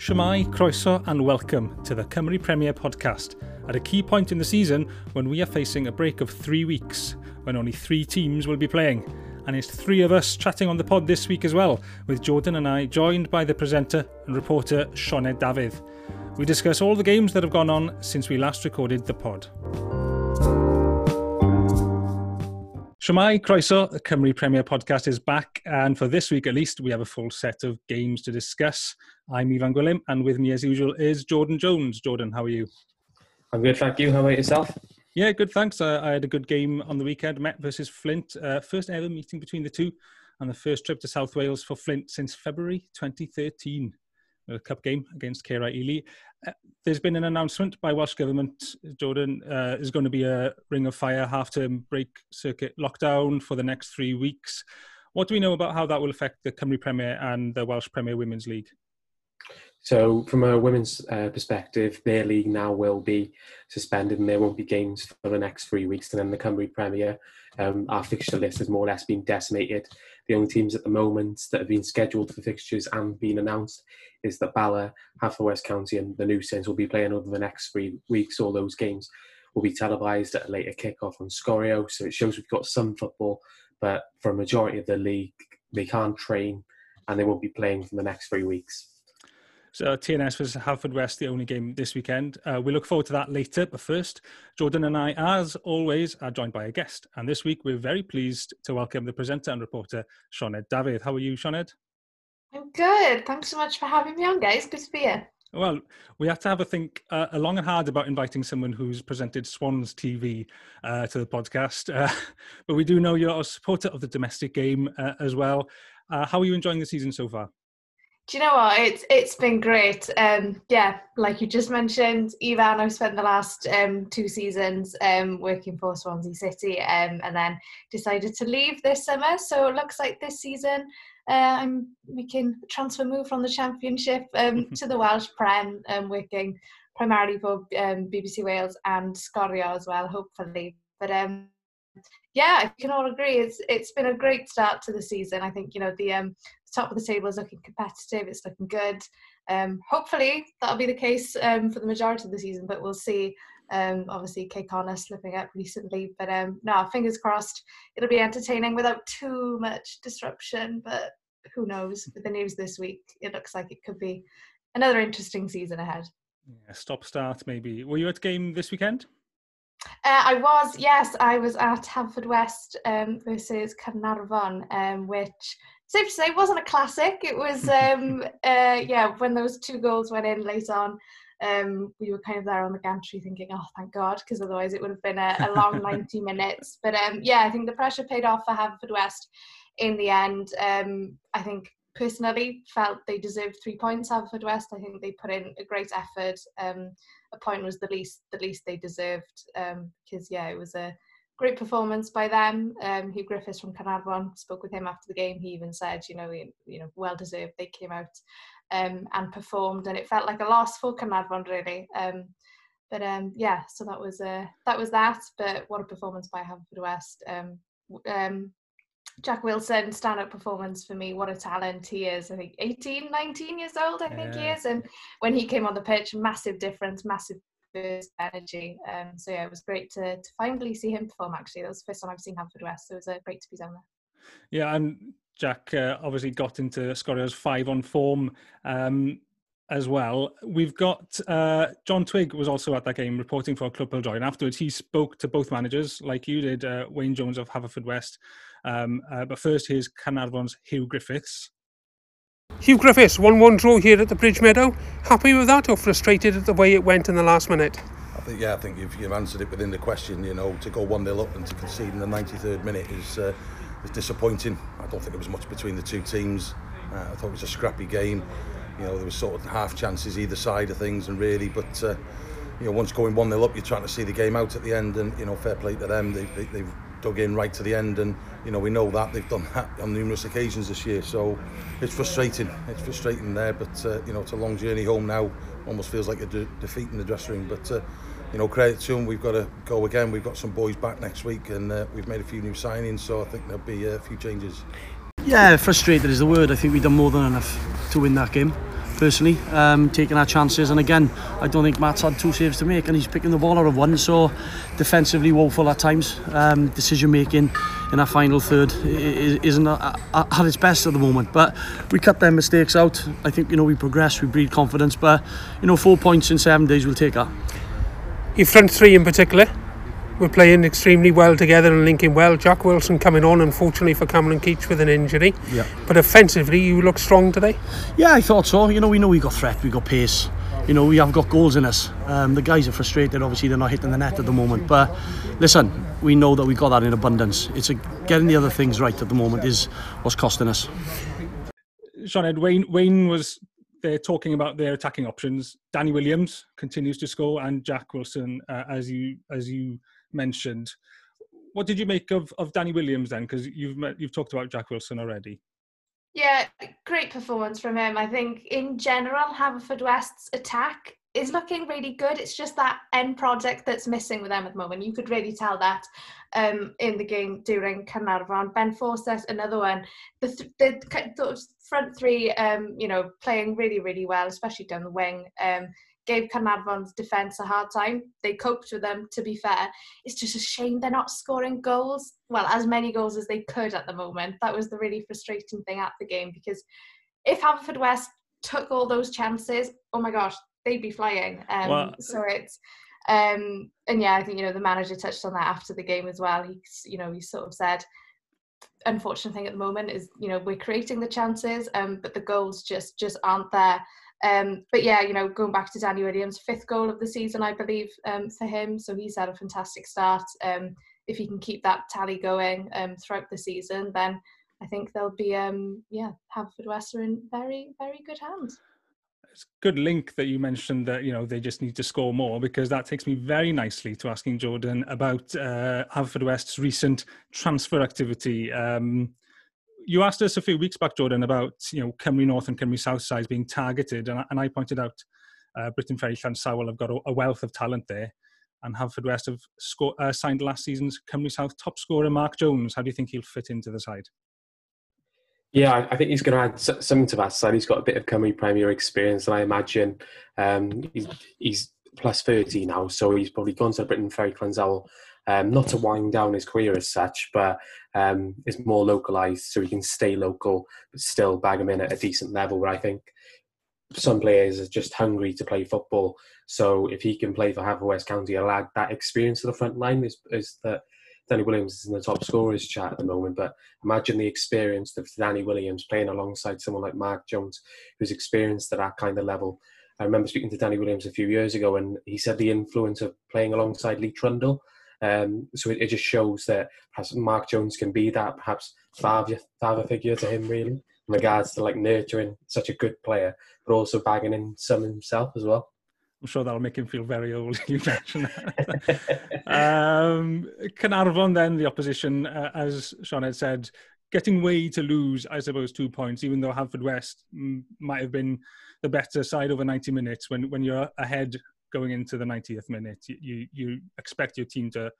Shemai, croeso and welcome to the Cymru Premier podcast at a key point in the season when we are facing a break of three weeks when only three teams will be playing. And it's three of us chatting on the pod this week as well, with Jordan and I joined by the presenter and reporter Sioned Dafydd. We discuss all the games that have gone on since we last recorded the pod. Shemai Croeso, the Cymru Premier podcast is back, and for this week at least, we have a full set of games to discuss. I'm Ivan Gwilym, and with me as usual is Jordan Jones. Jordan, how are you? I'm good, thank you. How about yourself? Yeah, good, thanks. Uh, I had a good game on the weekend, Met versus Flint. Uh, first ever meeting between the two, and the first trip to South Wales for Flint since February 2013 a cup game against Caerau Ely. Uh, there's been an announcement by Welsh Government, Jordan, uh, is going to be a Ring of Fire half-term break circuit lockdown for the next three weeks. What do we know about how that will affect the Cymru Premier and the Welsh Premier Women's League? So, from a women's uh, perspective, their league now will be suspended and there won't be games for the next three weeks. And then the Cymru Premier, um, our fixture list has more or less been decimated. The only teams at the moment that have been scheduled for fixtures and been announced is that Bala, West County, and the New Saints will be playing over the next three weeks. All those games will be televised at a later kickoff on Sgorio. So it shows we've got some football, but for a majority of the league, they can't train and they won't be playing for the next three weeks. So TNS versus West, the only game this weekend. Uh, we look forward to that later. But first, Jordan and I, as always, are joined by a guest. And this week, we're very pleased to welcome the presenter and reporter, Sioned Dafydd. How are you, Sioned? I'm good. Thanks so much for having me on, guys. Good to be here. Well, we have to have a think uh, long and hard about inviting someone who's presented Swans TV uh, to the podcast. Uh, but we do know you're a supporter of the domestic game uh, as well. Uh, how are you enjoying the season so far? Do you know what? It's it's been great. Um, yeah, like you just mentioned, Ivan. I've spent the last um, two seasons um, working for Swansea City, um, and then decided to leave this summer. So it looks like this season uh, I'm making a transfer move from the Championship um, to the Welsh Prem, um, working primarily for BBC Wales and Sgorio as well, hopefully. But yeah, I can all agree. It's it's been a great start to the season. I think you know the um, top of the table is looking competitive. It's looking good. Um, hopefully that'll be the case um, for the majority of the season, but we'll see. Um, obviously, Cei Connah slipping up recently, but um, no, fingers crossed. It'll be entertaining without too much disruption. But who knows? With the news this week, it looks like it could be another interesting season ahead. Yeah, stop start maybe. Were you at game this weekend? Uh, I was, yes, I was at Haverfordwest um, versus Caernarfon, um, which, safe to say, wasn't a classic. It was, um, uh, yeah, when those two goals went in late on, um, we were kind of there on the gantry thinking, oh, thank God, because otherwise it would have been a, a long 90 minutes. But um, yeah, I think the pressure paid off for Haverfordwest in the end. Um, I think personally felt they deserved three points. Haverfordwest. I think they put in a great effort. A point was the least the least they deserved um, because yeah, it was a great performance by them. Um, Hugh Griffiths from Caernarfon spoke with him after the game. He even said, you know, you know, well deserved. They came out um, and performed, and it felt like a loss for Caernarfon really. Um, but um, yeah, so that was uh, that was that. But what a performance by Haverfordwest. Um, um, Jack Wilson, stand-up performance for me. What a talent he is. I think 18, 19 years old, I think he is. And when he came on the pitch, massive difference, massive energy. Um, so yeah, it was great to, to finally see him perform. Actually, that was the first time I've seen Haverfordwest, so it was uh, great to be down there. Yeah, and Jack uh, obviously got into Sgorio's five on form. Um, as well. We've got uh, John Twig was also at that game reporting for Club Joy, and afterwards he spoke to both managers, like you did, uh, Wayne Jones of Haverfordwest. Um, uh, but first, here's Caernarfon's Hugh Griffiths. Hugh Griffiths, 1 1 draw here at the Bridge Meadow. Happy with that or frustrated at the way it went in the last minute? I think, yeah, I think you've, you've answered it within the question. You know, to go 1 0 up and to concede in the 93rd minute is, uh, is disappointing. I don't think there was much between the two teams. Uh, I thought it was a scrappy game you know there was sort of half chances either side of things and really but uh, you know once going 1-0 up you're trying to see the game out at the end and you know fair play to them they, they, they've dug in right to the end and you know we know that they've done that on numerous occasions this year so it's frustrating it's frustrating there but uh, you know it's a long journey home now almost feels like a de defeat in the dressing room but uh, you know credit to them we've got to go again we've got some boys back next week and uh, we've made a few new signings so I think there'll be a few changes. Yeah frustrated is the word I think we've done more than enough to win that game personally, um, taking our chances. And again, I don't think Matt's had two saves to make, and he's picking the ball out of one. So defensively woeful at times. Um, decision making in our final third isn't at its best at the moment. But we cut their mistakes out. I think you know we progress, we breed confidence. But you know, four points in seven days, we'll take that. Your front three in particular. We're playing extremely well together and linking well. Jack Wilson coming on, unfortunately for Cameron Keach with an injury. Yeah. But offensively, you look strong today. Yeah, I thought so. You know, we know we got threat, we got pace. You know, we have got goals in us. Um, the guys are frustrated. Obviously, they're not hitting the net at the moment. But listen, we know that we got that in abundance. It's a, getting the other things right at the moment is what's costing us. Sioned Wayne Wayne was they're talking about their attacking options. Danny Williams continues to score, and Jack Wilson, uh, as you as you mentioned. What did you make of, of Danny Williams then? Because you've met, you've talked about Jack Wilson already. Yeah, great performance from him. I think in general, Haverfordwest's attack is looking really good. It's just that end project that's missing with them at the moment. You could really tell that um, in the game during Caernarfon. Ben Fawcett, another one. The, th- the, the front three, um, you know, playing really, really well, especially down the wing. Um, gave Caernarfon's defence a hard time. They coped with them, to be fair. It's just a shame they're not scoring goals. Well, as many goals as they could at the moment. That was the really frustrating thing at the game because if Haverfordwest took all those chances, oh my gosh, they'd be flying. Um, well, so it's um, and yeah, I think you know the manager touched on that after the game as well. He, you know, he sort of said, unfortunate thing at the moment is you know we're creating the chances, um, but the goals just just aren't there. Um, but yeah, you know, going back to Danny Williams, fifth goal of the season, I believe, um, for him. So he's had a fantastic start. Um, if he can keep that tally going um, throughout the season, then I think they'll be, um, yeah, Haverfordwest are in very, very good hands. It's good link that you mentioned that you know they just need to score more because that takes me very nicely to asking Jordan about uh, Haverfordwest's recent transfer activity. Um, you asked us a few weeks back, Jordan, about you know Cymru North and Cymru South sides being targeted, and, and I pointed out uh, Briton Ferry Llansawel have got a, a, wealth of talent there, and Haverfordwest have sco- uh, signed last season's Cymru South top scorer Mark Jones. How do you think he'll fit into the side? Yeah, I think he's going to add something to that side. He's got a bit of Cymru Premier experience, and I imagine um, he's, he's plus 30 now, so he's probably gone to Briton Ferry Llansawel um, not to wind down his career as such, but um, is more localized so he can stay local but still bag him in at a decent level. Where I think some players are just hungry to play football. So if he can play for Haverfordwest County, he'll that experience to the front line. Is, is that Danny Williams is in the top scorers chat at the moment, but imagine the experience of Danny Williams playing alongside someone like Mark Jones, who's experienced at that kind of level. I remember speaking to Danny Williams a few years ago, and he said the influence of playing alongside Lee Trundle um, so it, it, just shows that perhaps Mark Jones can be that perhaps father, father figure to him, really, in regards to like nurturing such a good player, but also bagging in some himself as well. I'm sure that'll make him feel very old. You mentioned that. um, Caernarfon, then the opposition, uh, as Sioned said, getting way to lose, I suppose, two points, even though Haverfordwest might have been the better side over 90 minutes. When when you're ahead going into the 90th minute. You you expect your team to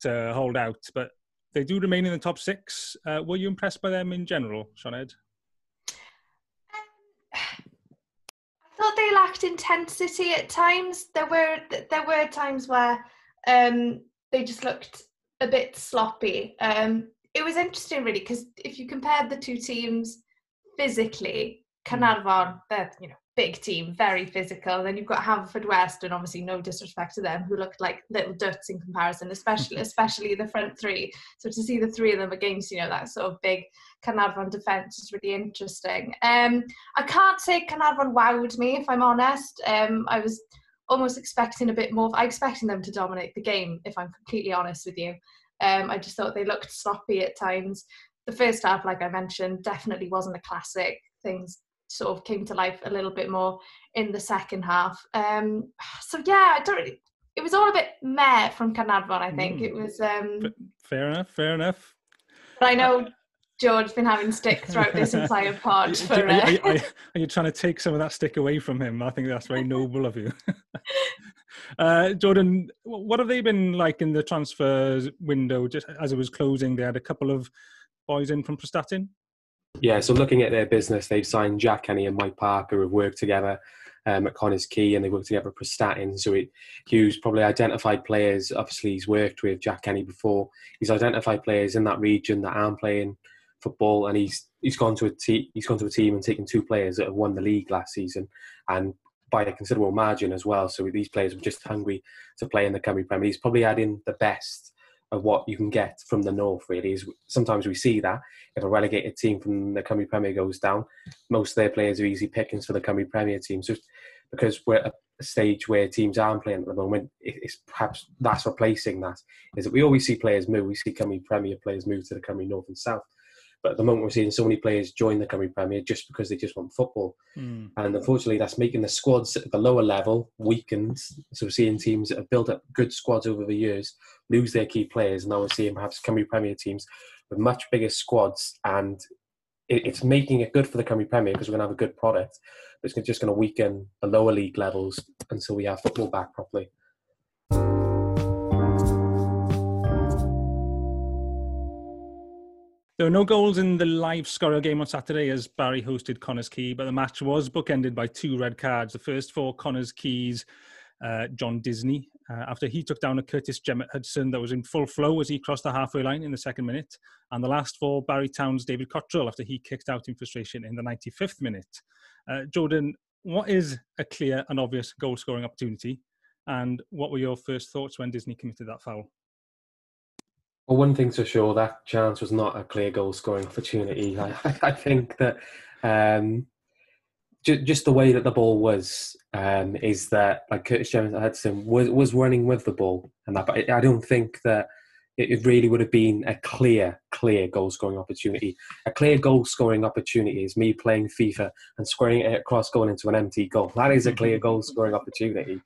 to hold out, but they do remain in the top six. Uh, were you impressed by them in general, Sioned? I thought they lacked intensity at times. There were there were times where um, they just looked a bit sloppy. Um, it was interesting, really, because if you compared the two teams physically, Caernarfon, they're you know big team, very physical. Then you've got Haverfordwest, and obviously no disrespect to them, who looked like little duds in comparison, especially especially the front three. So to see the three of them against you know that sort of big Caernarfon defence is really interesting. Um, I can't say Caernarfon wowed me if I'm honest. Um, I was almost expecting a bit more. I expecting them to dominate the game, if I'm completely honest with you. Um, I just thought they looked sloppy at times. The first half, like I mentioned, definitely wasn't a classic. Things sort of came to life a little bit more in the second half. Um, so yeah, I don't really, it was all a bit meh from Caernarfon, I think. Mm. It was um, fair enough, fair enough. But I know George's been having stick throughout this entire pod. For, are, are, are, are, you trying to take some of that stick away from him? I think that's very noble of you. uh, Jordan, what have they been like in the transfers window? Just as it was closing, they had a couple of boys in from Prestatyn. Yeah, so looking at their business, they've signed Jack Kenny and Mike Parker, who've worked together um, at Connah's Quay, and they worked together at Prestatyn. So it, Hugh's probably identified players. Obviously, he's worked with Jack Kenny before. He's identified players in that region that aren't playing football, and he's he's gone to a te- he's gone to a team and taken two players that have won the league last season, and by a considerable margin as well. So these players were just hungry to play in the Cymru Premier. He's probably adding the best of what you can get from the north. Really, is sometimes we see that if a relegated team from the Cymru Premier goes down, most of their players are easy pickings for the Cymru Premier teams just because we're at a stage where teams aren't playing at the moment, it's perhaps that's replacing that. Is that we always see players move. We see Cymru Premier players move to the Cymru North and South. But at the moment, we're seeing so many players join the Cymru Premier just because they just want football. Mm. And unfortunately, that's making the squads at the lower level weakened. So we're seeing teams that have built up good squads over the years lose their key players. And now we're seeing perhaps Cymru Premier teams with much bigger squads. And it's making it good for the Cymru Premier because we're going to have a good product. But it's just going to weaken the lower league levels until we have football back properly. There were no goals in the live Sgorio game on Saturday as Barry hosted Connah's Quay, but the match was bookended by two red cards. The first for Connah's Quay's uh, John Disney uh, after he took down a Curtis Jemmett Hudson that was in full flow as he crossed the halfway line in the second minute. And the last for Barry Town's David Cottrell after he kicked out in frustration in the 95th minute. Uh, Jordan, what is a clear and obvious goal scoring opportunity? And what were your first thoughts when Disney committed that foul? Well, one thing's for sure, that chance was not a clear goal scoring opportunity. I, I think that um, ju- just the way that the ball was um, is that like Curtis James Hudson was was running with the ball, and that, but I don't think that it really would have been a clear, clear goal scoring opportunity. A clear goal scoring opportunity is me playing FIFA and squaring it across going into an empty goal. That is a clear goal scoring opportunity.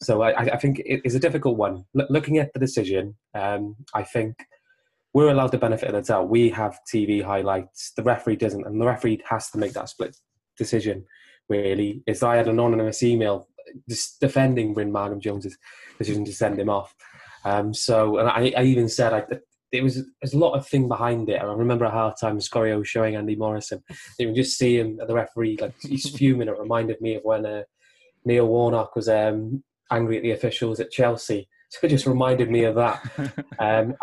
So I, I think it is a difficult one. L- looking at the decision, um, I think we're allowed the benefit of the doubt. We have TV highlights. The referee doesn't, and the referee has to make that split decision. Really, is I had an anonymous email just defending Bryn Markham Jones's decision to send him off. Um, so, and I, I even said I, it was there's a lot of thing behind it. I remember a hard time Sgorio showing Andy Morrison. You can just see him, the referee, like he's fuming. It reminded me of when uh, Neil Warnock was um, angry at the officials at Chelsea. So it just reminded me of that. Um,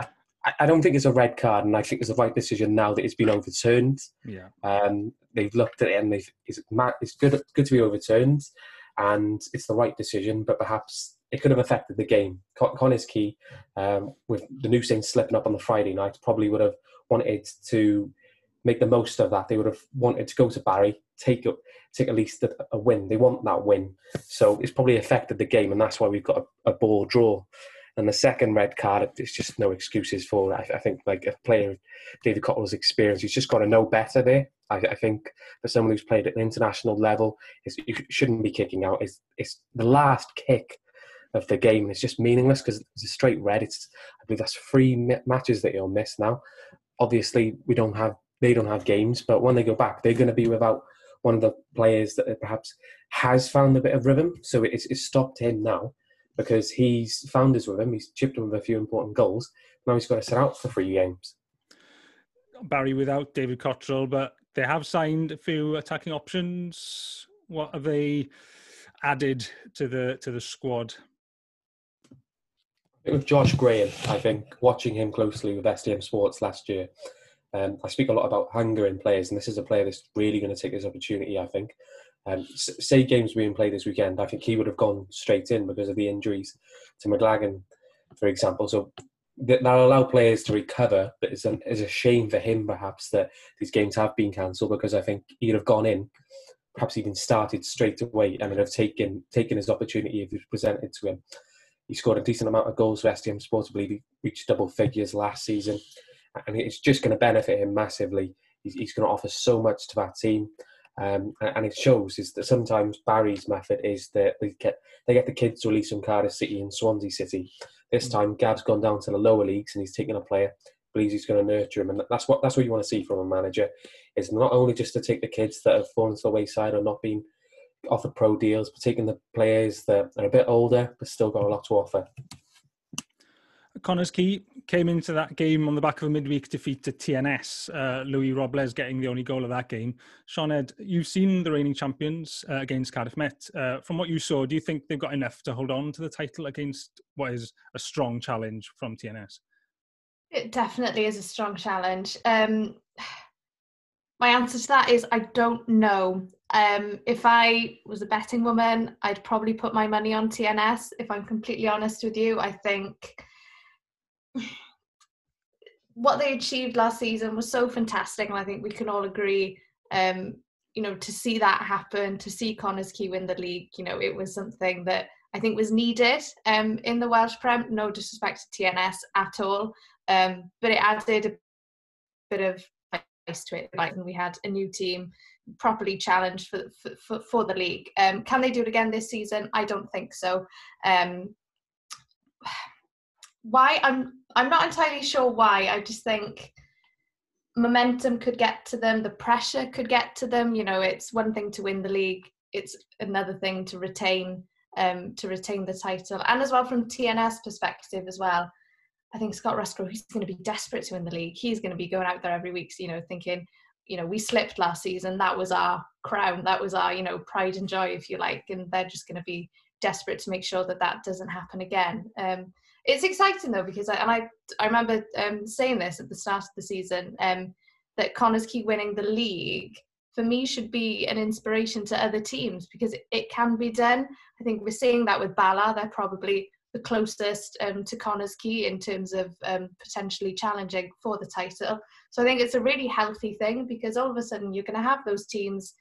I, I, don't think it's a red card, and I think it's the right decision now that it's been overturned. Yeah. Um, they've looked at it and they've it's, it's good good to be overturned, and it's the right decision. But perhaps it could have affected the game. Con- Connah's Quay, um, with the new Saints slipping up on the Friday night, probably would have wanted to make the most of that. They would have wanted to go to Barry, take take at least a, a win. They want that win, so it's probably affected the game, and that's why we've got a, a ball draw. And the second red card, it's just no excuses for. I, I think like a player, David Cottrell's experience, he's just got to know better there. I, I, think for someone who's played at an international level, you shouldn't be kicking out. It's, it's the last kick of the game. It's just meaningless because it's a straight red. It's I believe that's three matches that you'll miss now. Obviously, we don't have they don't have games, but when they go back, they're going to be without one of the players that perhaps has found a bit of rhythm. So it's, it's stopped him now because he's found his rhythm. He's chipped him with a few important goals. Now he's got to sit out for three games. Barry without David Cottrell, but they have signed a few attacking options. What have they added to the to the squad? With Josh Graham, I think watching him closely with STM Sports last year, um, I speak a lot about hunger in players, and this is a player that's really going to take this opportunity. I think. Um, say games being played this weekend, I think he would have gone straight in because of the injuries to McLaggon, for example. So that'll allow players to recover, but it's, an, it's a shame for him perhaps that these games have been cancelled because I think he'd have gone in, perhaps even started straight away and would have taken taken his opportunity if it was presented to him. He scored a decent amount of goals for STM Sports. I believe he reached double figures last season. And it's just going to benefit him massively. He's, he's going to offer so much to that team. Um, and it shows is that sometimes Barry's method is that they get they get the kids released from Cardiff City and Swansea City. This mm. time, Gav's gone down to the lower leagues and he's taken a player, believes he's going to nurture him, and that's what that's what you want to see from a manager. Is not only just to take the kids that have fallen to the wayside or not been offered pro deals, particularly the players that are a bit older but still got a lot to offer. Connah's Quay came into that game on the back of a midweek defeat to TNS. Uh, Louis Robles getting the only goal of that game. Sioned, you've seen the reigning champions uh, against Cardiff Met. Uh, from what you saw, do you think they've got enough to hold on to the title against what is a strong challenge from TNS? It definitely is a strong challenge. Um, my answer to that is I don't know. Um, if I was a betting woman, I'd probably put my money on TNS. If I'm completely honest with you, I think what they achieved last season was so fantastic, and I think we can all agree. Um, you know, to see that happen, to see Connah's Quay win the league, you know, it was something that I think was needed um, in the Welsh Prem. No disrespect to TNS at all, um, but it added a bit of spice to it. Like and we had a new team properly challenged for for, for the league. Um, can they do it again this season? I don't think so. Um, why I'm I'm not entirely sure why. I just think momentum could get to them, the pressure could get to them. You know, it's one thing to win the league, it's another thing to retain um, to retain the title, and as well from TNS perspective as well. I think Scott Ruscoe, he's going to be desperate to win the league. He's going to be going out there every week, you know, thinking, you know, we slipped last season. That was our crown. That was our, you know, pride and joy, if you like. And they're just going to be desperate to make sure that that doesn't happen again. Um, it's exciting though because I, and I I remember um, saying this at the start of the season um, that Connah's Quay winning the league for me should be an inspiration to other teams because it, it can be done. I think we're seeing that with Bala. They're probably the closest um, to Connah's Quay in terms of um, potentially challenging for the title. So I think it's a really healthy thing because all of a sudden you're going to have those teams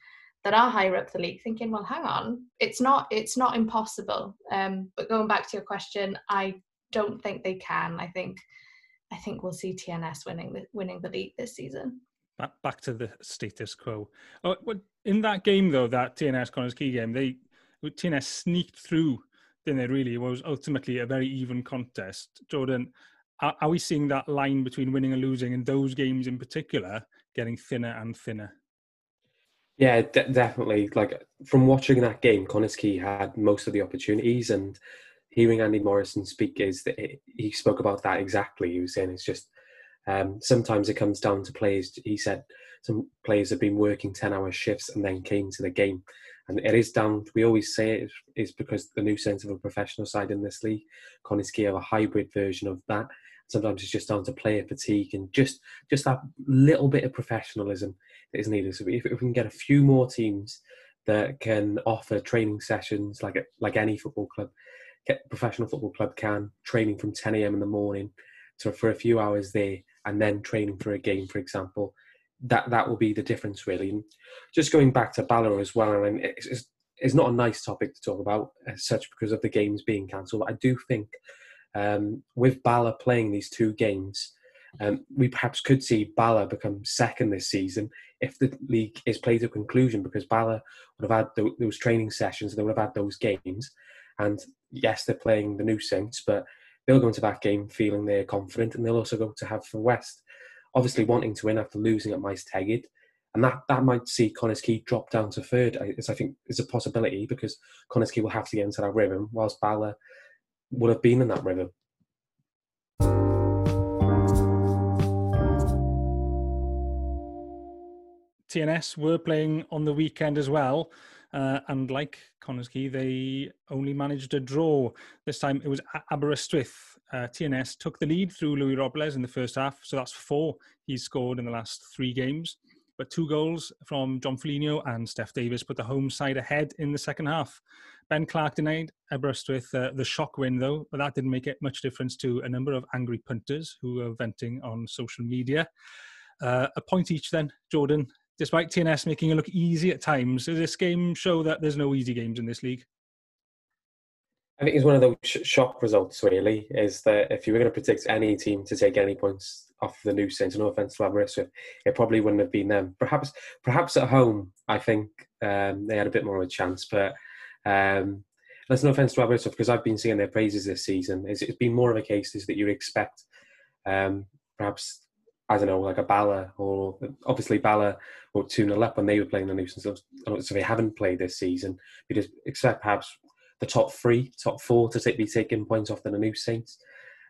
that are higher up the league thinking, well, hang on, it's not it's not impossible. Um, but going back to your question, I don't think they can. I think I think we'll see TNS winning the winning the league this season. Back to the status quo. Oh, in that game though, that TNS Connah's Quay game, they TNS sneaked through. Then they really it was ultimately a very even contest. Jordan, are, are we seeing that line between winning and losing in those games in particular getting thinner and thinner? Yeah, de- definitely. Like from watching that game, Quay had most of the opportunities, and hearing Andy Morrison speak is that it, he spoke about that exactly. He was saying it's just um, sometimes it comes down to players. He said some players have been working ten-hour shifts and then came to the game, and it is down. We always say it is because the New Saints of a professional side in this league. Quay have a hybrid version of that. Sometimes it's just down to player fatigue and just just that little bit of professionalism that is needed. So if, if we can get a few more teams that can offer training sessions like like any football club professional football club can, training from 10 a.m. in the morning to, for a few hours there and then training for a game, for example. That that will be the difference, really. And just going back to Bala as well, I mean, it's, it's, it's not a nice topic to talk about as such because of the games being cancelled. But I do think um, with Bala playing these two games, um, we perhaps could see Bala become second this season if the league is played to conclusion because Bala would have had those training sessions, they would have had those games, and yes, they're playing the new Saints, but they'll go into that game feeling they're confident, and they'll also go to Haverfordwest, obviously wanting to win after losing at Maes Tegid. And that, that might see Connah's Quay drop down to third. It's, I think is a possibility because Connah's Quay will have to get into that rhythm, whilst Bala would have been in that rhythm. TNS were playing on the weekend as well. Uh, and like Connah's Quay, they only managed a draw. This time it was Aberystwyth. Uh, TNS took the lead through Louis Robles in the first half, so that's four he's scored in the last three games. But two goals from John Foligno and Steph Davis put the home side ahead in the second half. Ben Clark denied Aberystwyth uh, the shock win, though, but that didn't make it much difference to a number of angry punters who were venting on social media. Uh, a point each then, Jordan despite TNS making it look easy at times. Does this game show that there's no easy games in this league? I think it's one of those shock results, really, is that if you were going to predict any team to take any points off the new Saints, no offence to Aberystwyth, it probably wouldn't have been them. Perhaps, perhaps at home, I think um, they had a bit more of a chance, but um, there's no offence to Aberystwyth because I've been seeing their praises this season. It's, it's been more of a case is that you expect um, perhaps I don't know, like a Bala or obviously Bala or 2 0 up when they were playing the New Saints. So they haven't played this season. We just expect perhaps the top three, top four to take, be taking points off the new Saints.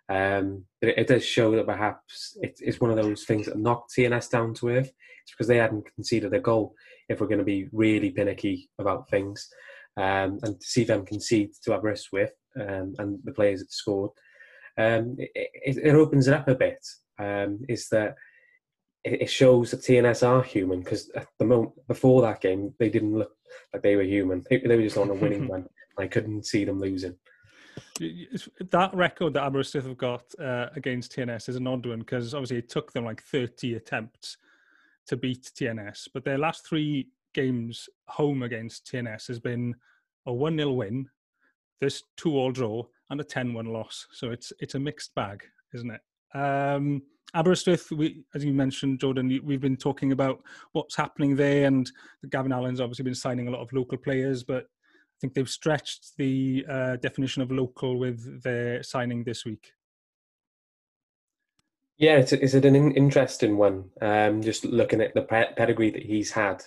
Um, but it, it, does show that perhaps it, it's one of those things that knocked TNS down to earth. It's because they hadn't conceded a goal. If we're going to be really pinicky about things, um, and to see them concede to Aberystwyth with um, and the players that scored, um, it, it, opens it up a bit. Um, is that it, shows that TNS are human because at the moment before that game they didn't look like they were human. They, they were just on a winning run. I couldn't see them losing. That record that Aberystwyth have got uh, against TNS is an odd one because obviously it took them like 30 attempts to beat TNS, but their last three games home against TNS has been a 1 0 win, this 2 all draw, and a 10 1 loss. So it's it's a mixed bag, isn't it? Um, Aberystwyth, we, as you mentioned, Jordan, we've been talking about what's happening there, and Gavin Allen's obviously been signing a lot of local players, but think they've stretched the uh, definition of local with their signing this week. Yeah, it's, it's an interesting one. Um, just looking at the pedigree that he's had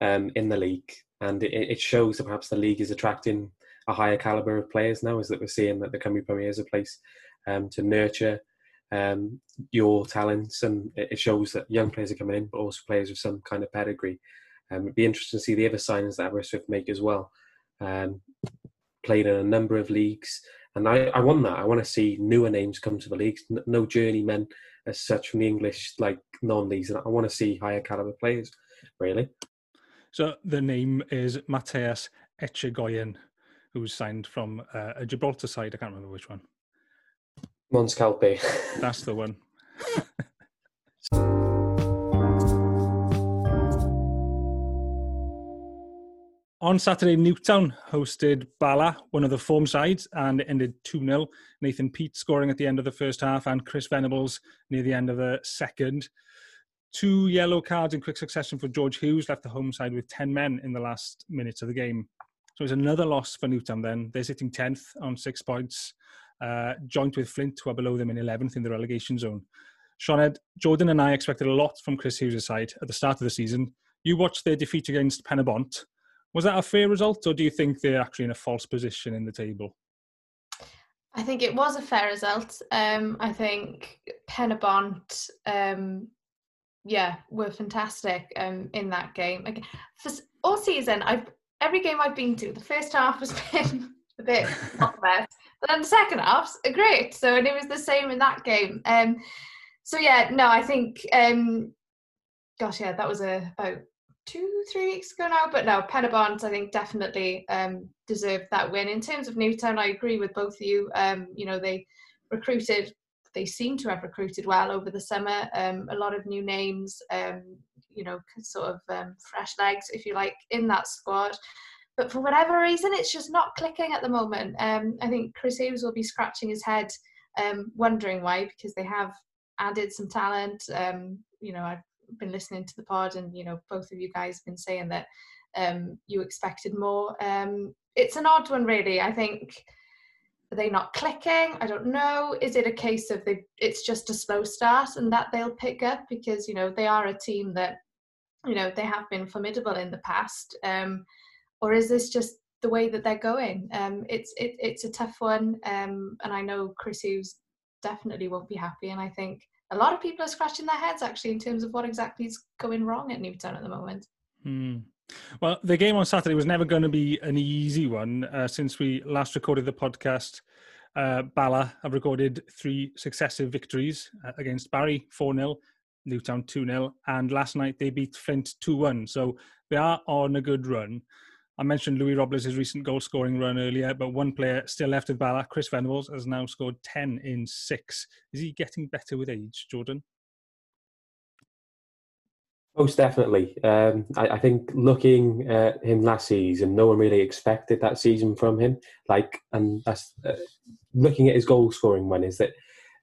um, in the league, and it, it, shows that perhaps the league is attracting a higher caliber of players now, Is that we're seeing that the Cymru Premier is a place um, to nurture um, your talents, and it shows that young players are coming in, but also players with some kind of pedigree. Um, it'd be interesting to see the other signings that Aberystwyth make as well. Um, played in a number of leagues, and I, I want that. I want to see newer names come to the leagues, no journeymen as such from the English like non-leagues, and I want to see higher caliber players. Really. So the name is Mateus Echegoyen, who's signed from uh, a Gibraltar side. I can't remember which one. Mons Calpe. That's the one. On Saturday, Newtown hosted Bala, one of the form sides, and it ended 2 0. Nathan Peat scoring at the end of the first half, and Chris Venables near the end of the second. Two yellow cards in quick succession for George Hughes left the home side with 10 men in the last minutes of the game. So it's another loss for Newtown then. They're sitting 10th on six points uh, joint with Flint, who are below them in 11th in the relegation zone. Ed, Jordan and I expected a lot from Chris Hughes' side at the start of the season. You watched their defeat against Pen y Bont. Was that a fair result, or do you think they're actually in a false position in the table? I think it was a fair result. Um, I think Pen um, yeah, were fantastic um, in that game. Like, for all season, I've every game I've been to, the first half has been a bit not the best. But then the second half's great. So and it was the same in that game. Um, so yeah, no, I think um, gosh, yeah, that was a, about two, three weeks ago now. But no, Pen y I think definitely um, deserved that win. In terms of Newtown, I agree with both of you. Um, you know, they recruited, they seem to have recruited well over the summer. Um, a lot of new names, um, you know, sort of um, fresh legs, if you like, in that squad but for whatever reason, it's just not clicking at the moment. Um, I think Chris Hughes will be scratching his head, um, wondering why, because they have added some talent. Um, you know, I've been listening to the pod, and you know, both of you guys have been saying that um, you expected more. Um, it's an odd one, really. I think are they not clicking? I don't know. Is it a case of they? It's just a slow start, and that they'll pick up because you know they are a team that you know they have been formidable in the past. Um, or is this just the way that they're going? Um, it's it, it's a tough one, um, and I know Chris Hughes definitely won't be happy, and I think a lot of people are scratching their heads actually in terms of what exactly is going wrong at Newtown at the moment. Hmm. Well, the game on Saturday was never going to be an easy one. Uh, since we last recorded the podcast, uh, Bala have recorded three successive victories uh, against Barry 4 0, Newtown 2 0, and last night they beat Flint 2 1. So they are on a good run. I mentioned Louis Robles' recent goal scoring run earlier, but one player still left with Bala, Chris Venables, has now scored 10 in six. Is he getting better with age, Jordan? Most definitely. Um, I, I, think looking at him last season, no one really expected that season from him. Like, and that's uh, looking at his goal scoring one is that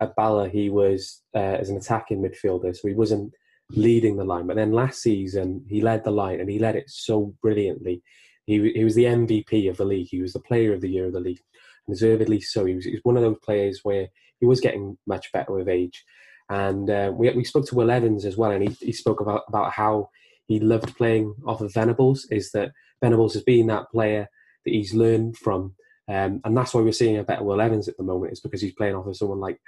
at Bala he was uh, as an attacking midfielder, so he wasn't leading the line. But then last season he led the line and he led it so brilliantly. He, he was the MVP of the league. He was the player of the year of the league, and deservedly so. He was, he was one of those players where he was getting much better with age. And uh, we, we spoke to Will Evans as well, and he, he spoke about, about how he loved playing off of Venables. Is that Venables has been that player that he's learned from Um, and that's why we're seeing a better Will Evans at the moment, is because he's playing off of someone like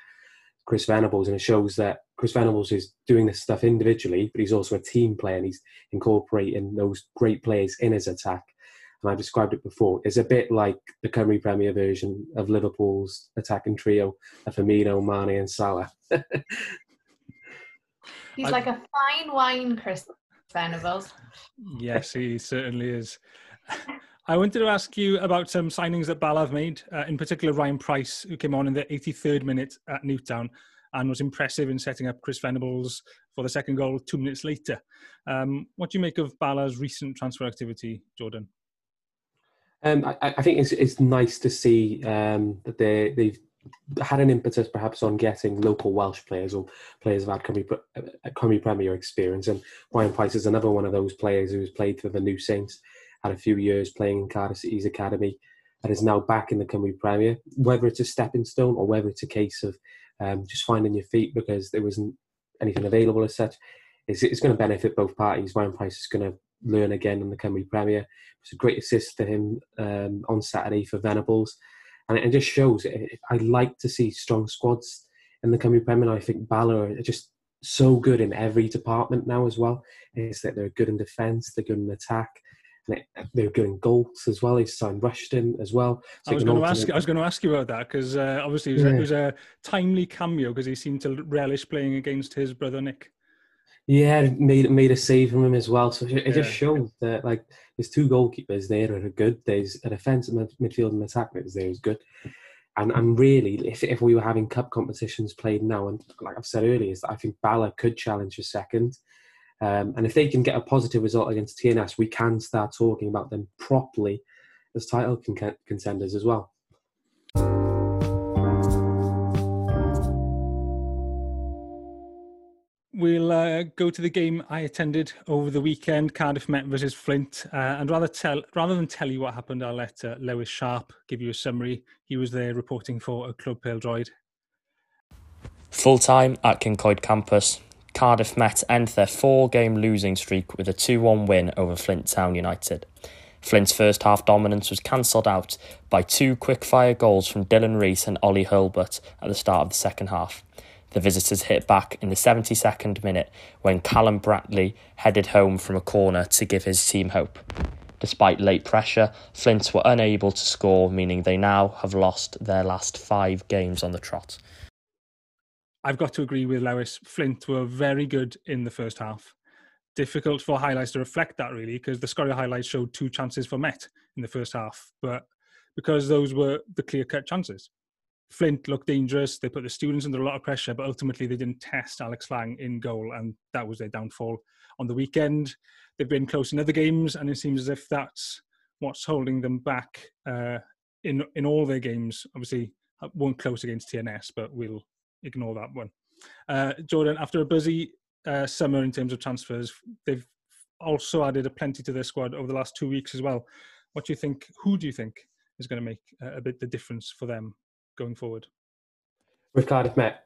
Chris Venables, and it shows that Chris Venables is doing this stuff individually, but he's also a team player, and he's incorporating those great players in his attack. And I described it before. It's a bit like the Cymru Premier version of Liverpool's attacking trio of Firmino, Mane, and Salah. He's I, like a fine wine, Chris Venables. Yes, he certainly is. I wanted to ask you about some signings that Bala have made, uh, in particular Ryan Price, who came on in the 83rd minute at Newtown and was impressive in setting up Chris Venables for the second goal two minutes later. Um, what do you make of Bala's recent transfer activity, Jordan? Um, I, I, think it's, it's nice to see um, that they, they've had an impetus perhaps on getting local Welsh players or players who've had Cymru, uh, Cymru Premier experience. And Ryan Price is another one of those players who's played for the New Saints had a few years playing in Cardiff City's academy, and is now back in the Cymru Premier. Whether it's a stepping stone or whether it's a case of um, just finding your feet because there wasn't anything available as such, it's, it's going to benefit both parties. Ryan Price is going to learn again in the Cymru Premier. It's a great assist for him um, on Saturday for Venables. And it, just shows, I like to see strong squads in the Cymru Premier. I think Bala are just so good in every department now as well. Is that they're good in defence, they're good in attack, they're good in goals as well. He's signed Rushton as well. So I was going to ask. I was going to ask you about that because uh, obviously it was, yeah. it was, a, timely cameo because he seemed to relish playing against his brother Nick. Yeah, made made a save from him as well. So it, yeah. just shows that like there's two goalkeepers there are good. There's a defensive midfield and attack that's there is good. And and really, if if we were having cup competitions played now, and like I've said earlier, is that I think Bala could challenge for second. Um, and if they can get a positive result against TNS, we can start talking about them properly as title con- contenders as well. We'll uh, go to the game I attended over the weekend, Cardiff Met versus Flint, uh, and rather tell rather than tell you what happened, I'll let uh, Lewis Sharp give you a summary. He was there reporting for a Club Pêl Droed. Full time at Cyncoed campus, Cardiff Met end their four game losing streak with a 2 1 win over Flint Town United. Flint's first half dominance was cancelled out by two quick-fire goals from Dylan Reese and Ollie Hurlbut at the start of the second half. The visitors hit back in the 72nd minute when Callum Bradley headed home from a corner to give his team hope. Despite late pressure, Flint were unable to score, meaning they now have lost their last five games on the trot. I've got to agree with Lewis. Flint were very good in the first half. Difficult for highlights to reflect that really, because the Sgorio highlights showed two chances for Met in the first half, but because those were the clear cut chances. Flint looked dangerous. They put the students under a lot of pressure, but ultimately they didn't test Alex Lang in goal, and that was their downfall. On the weekend, they've been close in other games, and it seems as if that's what's holding them back uh, in in all their games. Obviously, uh, weren't close against TNS, but we'll ignore that one. Uh, Jordan, after a busy uh, summer in terms of transfers, they've also added a plenty to their squad over the last two weeks as well. What do you think? Who do you think is going to make a bit the difference for them going forward? With Cardiff Met.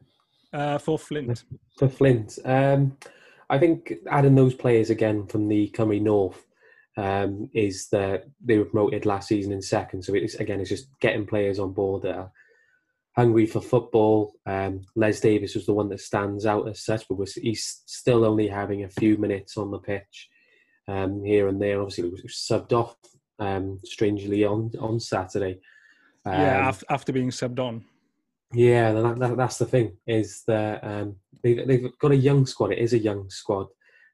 Uh, for Flint. For Flint, um, I think adding those players again from the Cymru North um, is that they were promoted last season in second. So it's again, it's just getting players on board that are hungry for football. Um, Les Davis was the one that stands out as such, but was, he's still only having a few minutes on the pitch um, here and there. Obviously, he was subbed off um, strangely on on Saturday. Yeah, um, after being subbed on. Yeah, that, that, that's the thing is that um, they, they've got a young squad. It is a young squad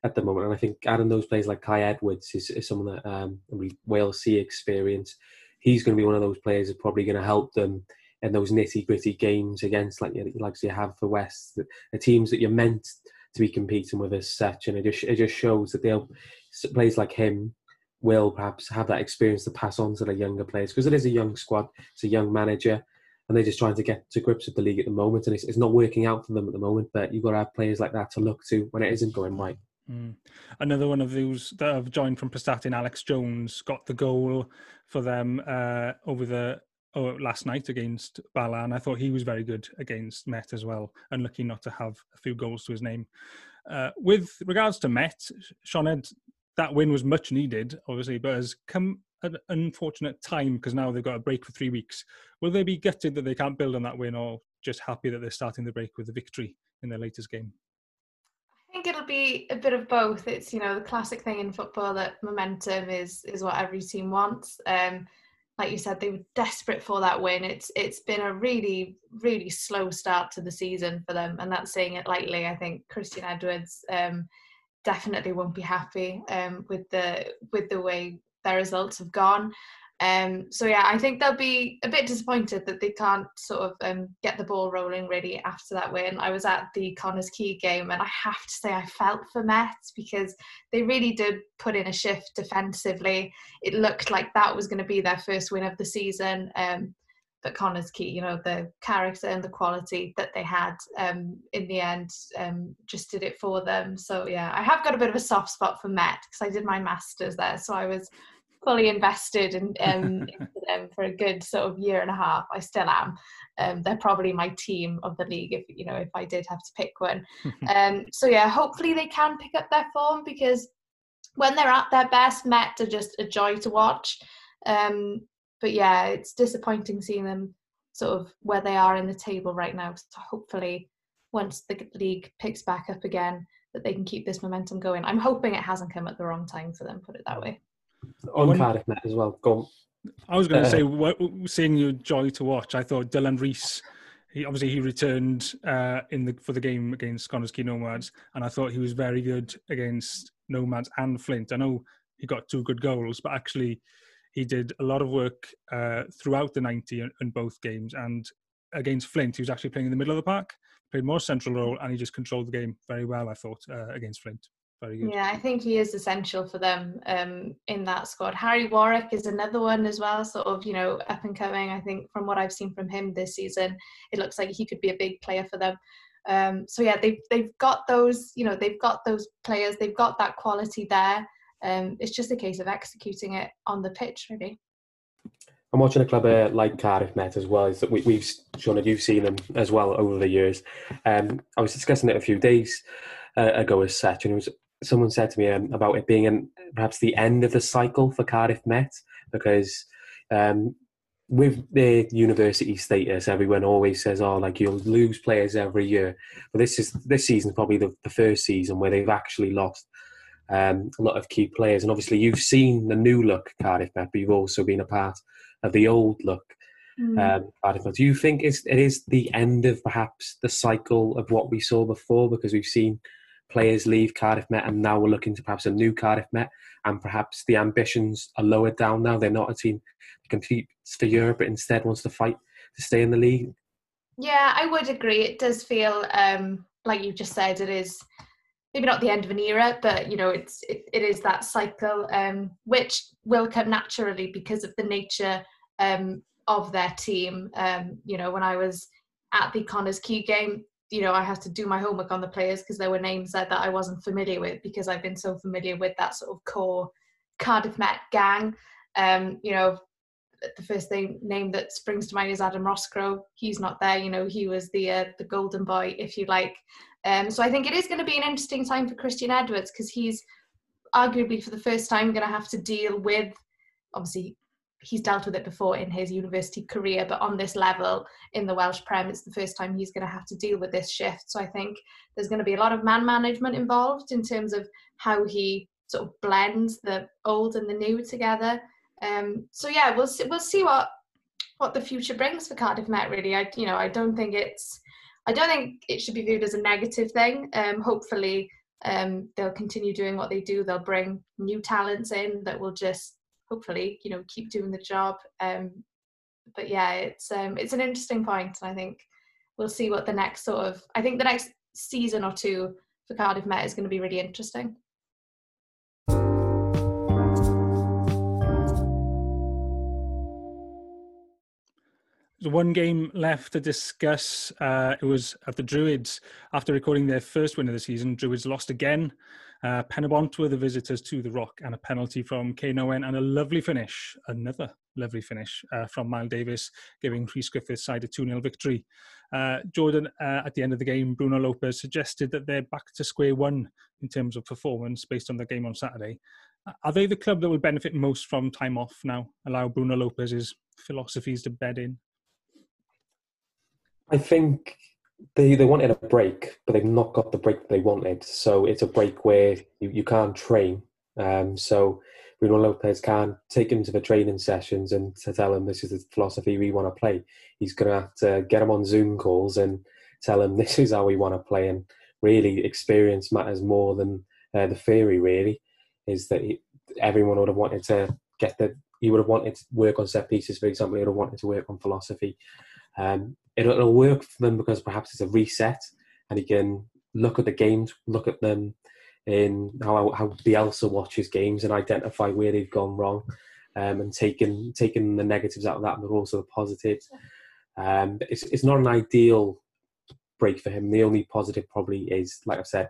at the moment, and I think adding those players like Kai Edwards is, is someone that um, Wales see experience. He's going to be one of those players that's probably going to help them in those nitty gritty games against like you like you Haverfordwest, the, the, teams that you're meant to be competing with as such, and it just it just shows that they'll players like him will perhaps have that experience to pass on to the younger players because it is a young squad, it's a young manager, and they're just trying to get to grips with the league at the moment, and it's, it's not working out for them at the moment. But you've got to have players like that to look to when it isn't going right. Mm. Another one of those that have joined from Prestatyn, Alex Jones, got the goal for them uh, over the oh, last night against Bala, and I thought he was very good against Met as well, and lucky not to have a few goals to his name. Uh, with regards to Met, Sioned, that win was much needed, obviously, but has come an unfortunate time because now they've got a break for three weeks. Will they be gutted that they can't build on that win, or just happy that they're starting the break with a victory in their latest game? I think it'll be a bit of both. It's you know the classic thing in football that momentum is is what every team wants. Um, like you said, they were desperate for that win. It's it's been a really really slow start to the season for them, and that's saying it lightly. I think Christian Edwards um, definitely won't be happy um, with the with the way their results have gone. Um, so yeah, I think they'll be a bit disappointed that they can't sort of um, get the ball rolling really after that win. I was at the Connah's Quay game, and I have to say I felt for Metz because they really did put in a shift defensively. It looked like that was going to be their first win of the season. Um, but Connah's Quay, you know, the character and the quality that they had um, in the end um, just did it for them. So yeah, I have got a bit of a soft spot for Met because I did my masters there, so I was fully invested in, um, them for a good sort of year and a half. I still am. Um, they're probably my team of the league if you know if I did have to pick one. um, so yeah, hopefully they can pick up their form because when they're at their best, Met are just a joy to watch. Um, but yeah, it's disappointing seeing them sort of where they are in the table right now. So hopefully, once the league picks back up again, that they can keep this momentum going. I'm hoping it hasn't come at the wrong time for them. Put it that way on Cardiff Met as well. Go on. I was going to uh, say, what, seeing your joy to watch. I thought Dylan Rees. He obviously he returned uh, in the for the game against Connah's Nomads, and I thought he was very good against Nomads and Flint. I know he got two good goals, but actually he did a lot of work uh, throughout the 90 in, in both games. And against Flint, he was actually playing in the middle of the park, played more central role, and he just controlled the game very well. I thought uh, against Flint very good. Yeah, I think he is essential for them um, in that squad. Harry Warwick is another one as well, sort of, you know, up and coming. I think from what I've seen from him this season, it looks like he could be a big player for them. Um, so yeah, they've they've got those, you know, they've got those players, they've got that quality there. Um, it's just a case of executing it on the pitch, really. I'm watching a club uh, like Cardiff Met as well. Is that we, we've Sioned, you've seen them as well over the years. Um, I was discussing it a few days uh, ago as such, and it was someone said to me um, about it being perhaps the end of the cycle for Cardiff Met because um, with their university status, everyone always says, "Oh, like you'll lose players every year." But this is this season probably the, the first season where they've actually lost um, a lot of key players. And obviously, you've seen the new look Cardiff Met, but you've also been a part of the old look. Mm. Um, Cardiff Met. Do you think it's, it is the end of perhaps the cycle of what we saw before? Because we've seen players leave Cardiff Met and now we're looking to perhaps a new Cardiff Met and perhaps the ambitions are lowered down now. They're not a team that competes for Europe but instead wants to fight to stay in the league. Yeah, I would agree. It does feel um, like you just said it is maybe not the end of an era, but you know it's it, it is that cycle um, which will come naturally because of the nature um, of their team. Um, you know, when I was at the Connah's Quay game, you know, I had to do my homework on the players because there were names there that I wasn't familiar with because I've been so familiar with that sort of core Cardiff Met gang. Um, you know, the first thing name that springs to mind is Adam Roscrow. He's not there. You know, he was the uh, the golden boy, if you like. Um, so I think it is going to be an interesting time for Christian Edwards because he's arguably for the first time going to have to deal with obviously he's dealt with it before in his university career, but on this level in the Welsh Prem, it's the first time he's going to have to deal with this shift. So I think there's going to be a lot of man management involved in terms of how he sort of blends the old and the new together. Um, so yeah, we'll see, we'll see what what the future brings for Cardiff Met. Really, I you know I don't think it's I don't think it should be viewed as a negative thing. Um, hopefully. Um, they'll continue doing what they do. They'll bring new talents in that will just hopefully you know keep doing the job um, but yeah it's um, it's an interesting point and i think we'll see what the next sort of i think the next season or two for cardiff met is going to be really interesting There's one game left to discuss. Uh, it was at the Druids. After recording their first win of the season, Druids lost again uh, Penybont were the visitors to the Rock and a penalty from Kane Owen and a lovely finish, another lovely finish uh, from Mael Davies, giving Rhys Griffiths side a 2 0 victory. Uh, Jordan, uh, at the end of the game, Bruno Lopez suggested that they're back to square one in terms of performance based on the game on Saturday. Are they the club that will benefit most from time off now? Allow Bruno Lopez's philosophies to bed in? I think they they wanted a break, but they've not got the break they wanted. So it's a break where you, you can't train. Um, so Bruno Lopez can't take him to the training sessions and to tell him this is the philosophy we want to play. He's going to have to get him on Zoom calls and tell him this is how we want to play. And really, experience matters more than uh, the theory. Really, is that he, everyone would have wanted to get the. He would have wanted to work on set pieces, for example. He would have wanted to work on philosophy. Um, it'll, it'll work for them because perhaps it's a reset, and he can look at the games, look at them in how how Bielsa watches games and identify where they've gone wrong, um, and taking taking the negatives out of that, but also the positives. Um, it's it's not an ideal break for him. The only positive probably is, like I've said,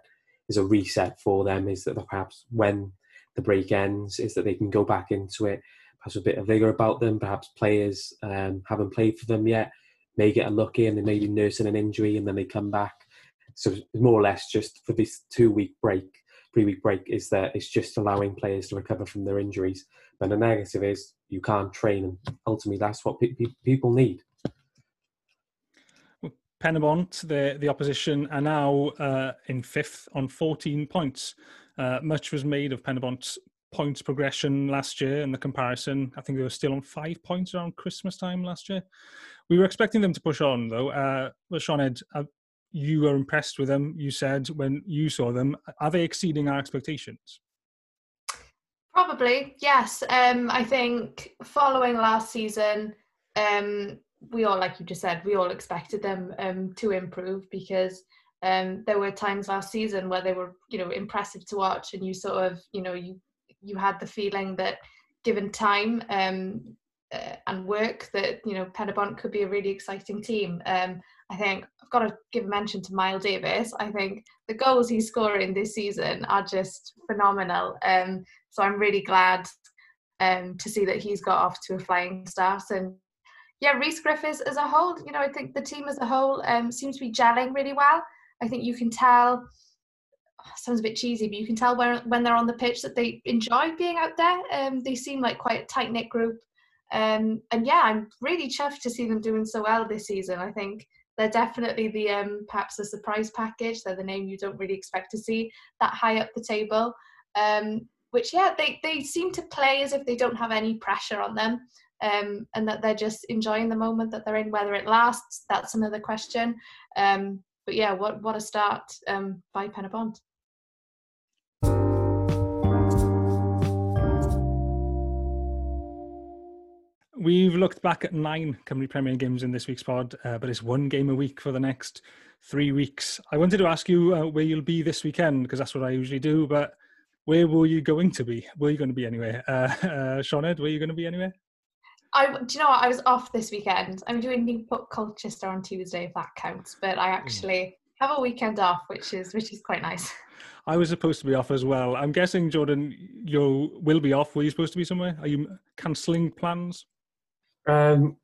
is a reset for them. Is that perhaps when the break ends, is that they can go back into it, perhaps a bit of vigor about them. Perhaps players um, haven't played for them yet, may get unlucky and they may be nursing an injury and then they come back. So more or less just for this two week break, three week break is that it's just allowing players to recover from their injuries. But the negative is you can't train, and ultimately that's what pe- pe- people need. Penybont, the the opposition, are now uh, in fifth on 14 points. Uh, much was made of Penybont's points progression last year in the comparison. I think they were still on five points around Christmas time last year. We were expecting them to push on though. Uh, well, Sioned, uh, you were impressed with them. You said when you saw them, are they exceeding our expectations? Probably, yes. Um, I think following last season, um, we all, like you just said, we all expected them um, to improve because um, there were times last season where they were, you know, impressive to watch, and you sort of, you know, you you had the feeling that given time um, uh, and work that you know Penybont could be a really exciting team. Um, I think I've got to give a mention to Mael Davies. I think the goals he's scoring this season are just phenomenal. Um, so I'm really glad um, to see that he's got off to a flying start. And yeah, Rhys Griffiths as a whole, you know, I think the team as a whole um, seems to be gelling really well. I think you can tell. Sounds a bit cheesy, but you can tell when when they're on the pitch that they enjoy being out there. Um, they seem like quite a tight knit group. Um, and yeah, I'm really chuffed to see them doing so well this season. I think they're definitely the um, perhaps the surprise package. They're the name you don't really expect to see that high up the table. Um, which yeah, they they seem to play as if they don't have any pressure on them, um, and that they're just enjoying the moment that they're in. Whether it lasts, that's another question. Um, but yeah, what what a start um, by Penybont. We've looked back at nine Cymru Premier games in this week's pod, uh, but it's one game a week for the next three weeks. I wanted to ask you uh, where you'll be this weekend because that's what I usually do. But where were you going to be? Were you going to be anywhere? Uh, uh, Sioned, were you going to be anywhere? I do you know what? I was off this weekend. I'm doing Newport Colchester on Tuesday, if that counts. But I actually mm. have a weekend off, which is which is quite nice. I was supposed to be off as well. I'm guessing Jordan, you will be off. Were you supposed to be somewhere? Are you cancelling plans? Um,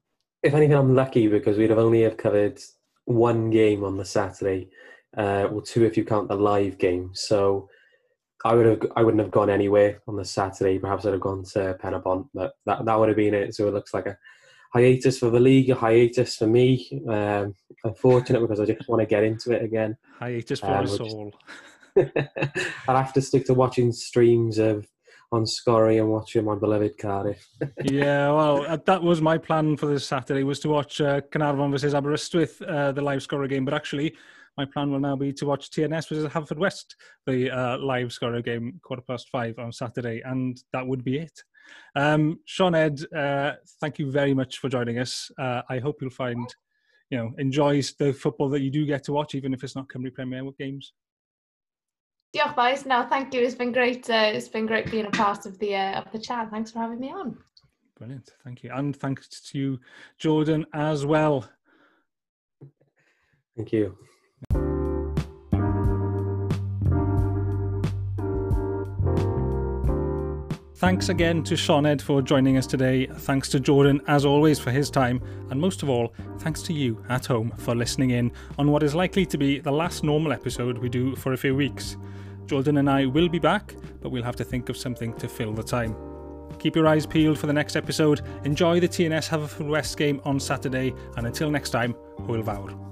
if anything, I'm lucky because we'd have only have covered one game on the Saturday, uh, well, two if you count the live game. So I would have, I wouldn't have gone anywhere on the Saturday. Perhaps I'd have gone to Penybont, but that that would have been it. So it looks like a hiatus for the league, a hiatus for me. Um, unfortunate because I just want to get into it again. Hiatus for um, us all. I'll have to stick to watching streams of on Sgorio and watching my beloved Cardiff. yeah, well, uh, that was my plan for this Saturday was to watch uh, Caernarfon versus Aberystwyth, uh, the live Sgorio game. But actually, my plan will now be to watch TNS versus Haverfordwest, the uh, live Sgorio game, quarter past five on Saturday, and that would be it. Um, Sioned, uh, thank you very much for joining us. Uh, I hope you'll find, you know, enjoys the football that you do get to watch, even if it's not Cymru Premier games. Diolch boys. No, thank you. It's been great. Uh, it's been great being a part of the uh, of the chat. Thanks for having me on. Brilliant. Thank you, and thanks to you, Jordan, as well. Thank you. Thanks again to Sioned for joining us today. Thanks to Jordan, as always, for his time. And most of all, thanks to you at home for listening in on what is likely to be the last normal episode we do for a few weeks. Jordan and I will be back, but we'll have to think of something to fill the time. Keep your eyes peeled for the next episode. Enjoy the TNS Haverfordwest game on Saturday, and until next time, Hwyl fawr.